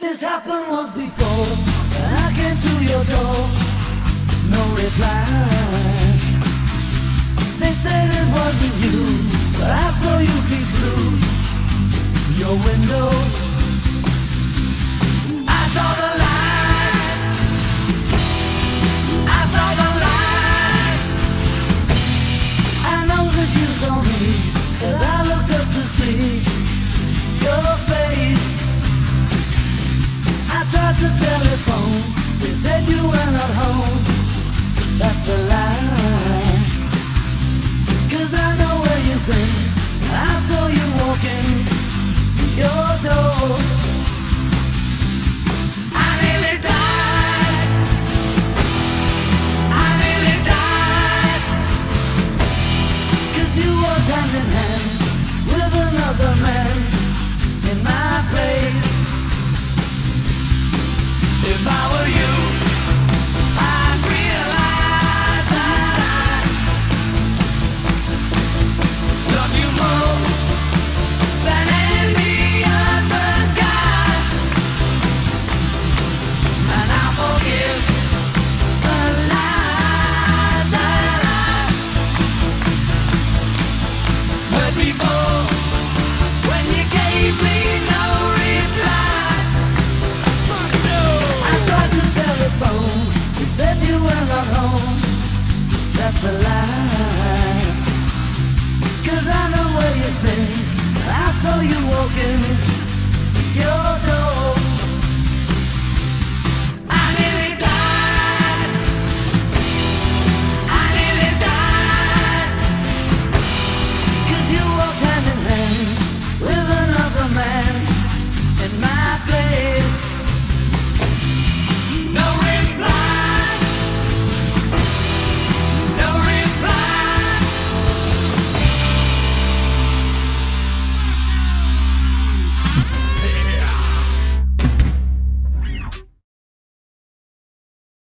This happened once before. I came to your door, no reply. They said it wasn't you, but I saw you peek through your window. Tried to telephone, they said you were not home. That's a lie. Cause I know where you've been. I saw you walking your door. I nearly died. I nearly died. Cause you were hand in hand you, not home. That's a lie. Cause I know where you've been. I saw you walking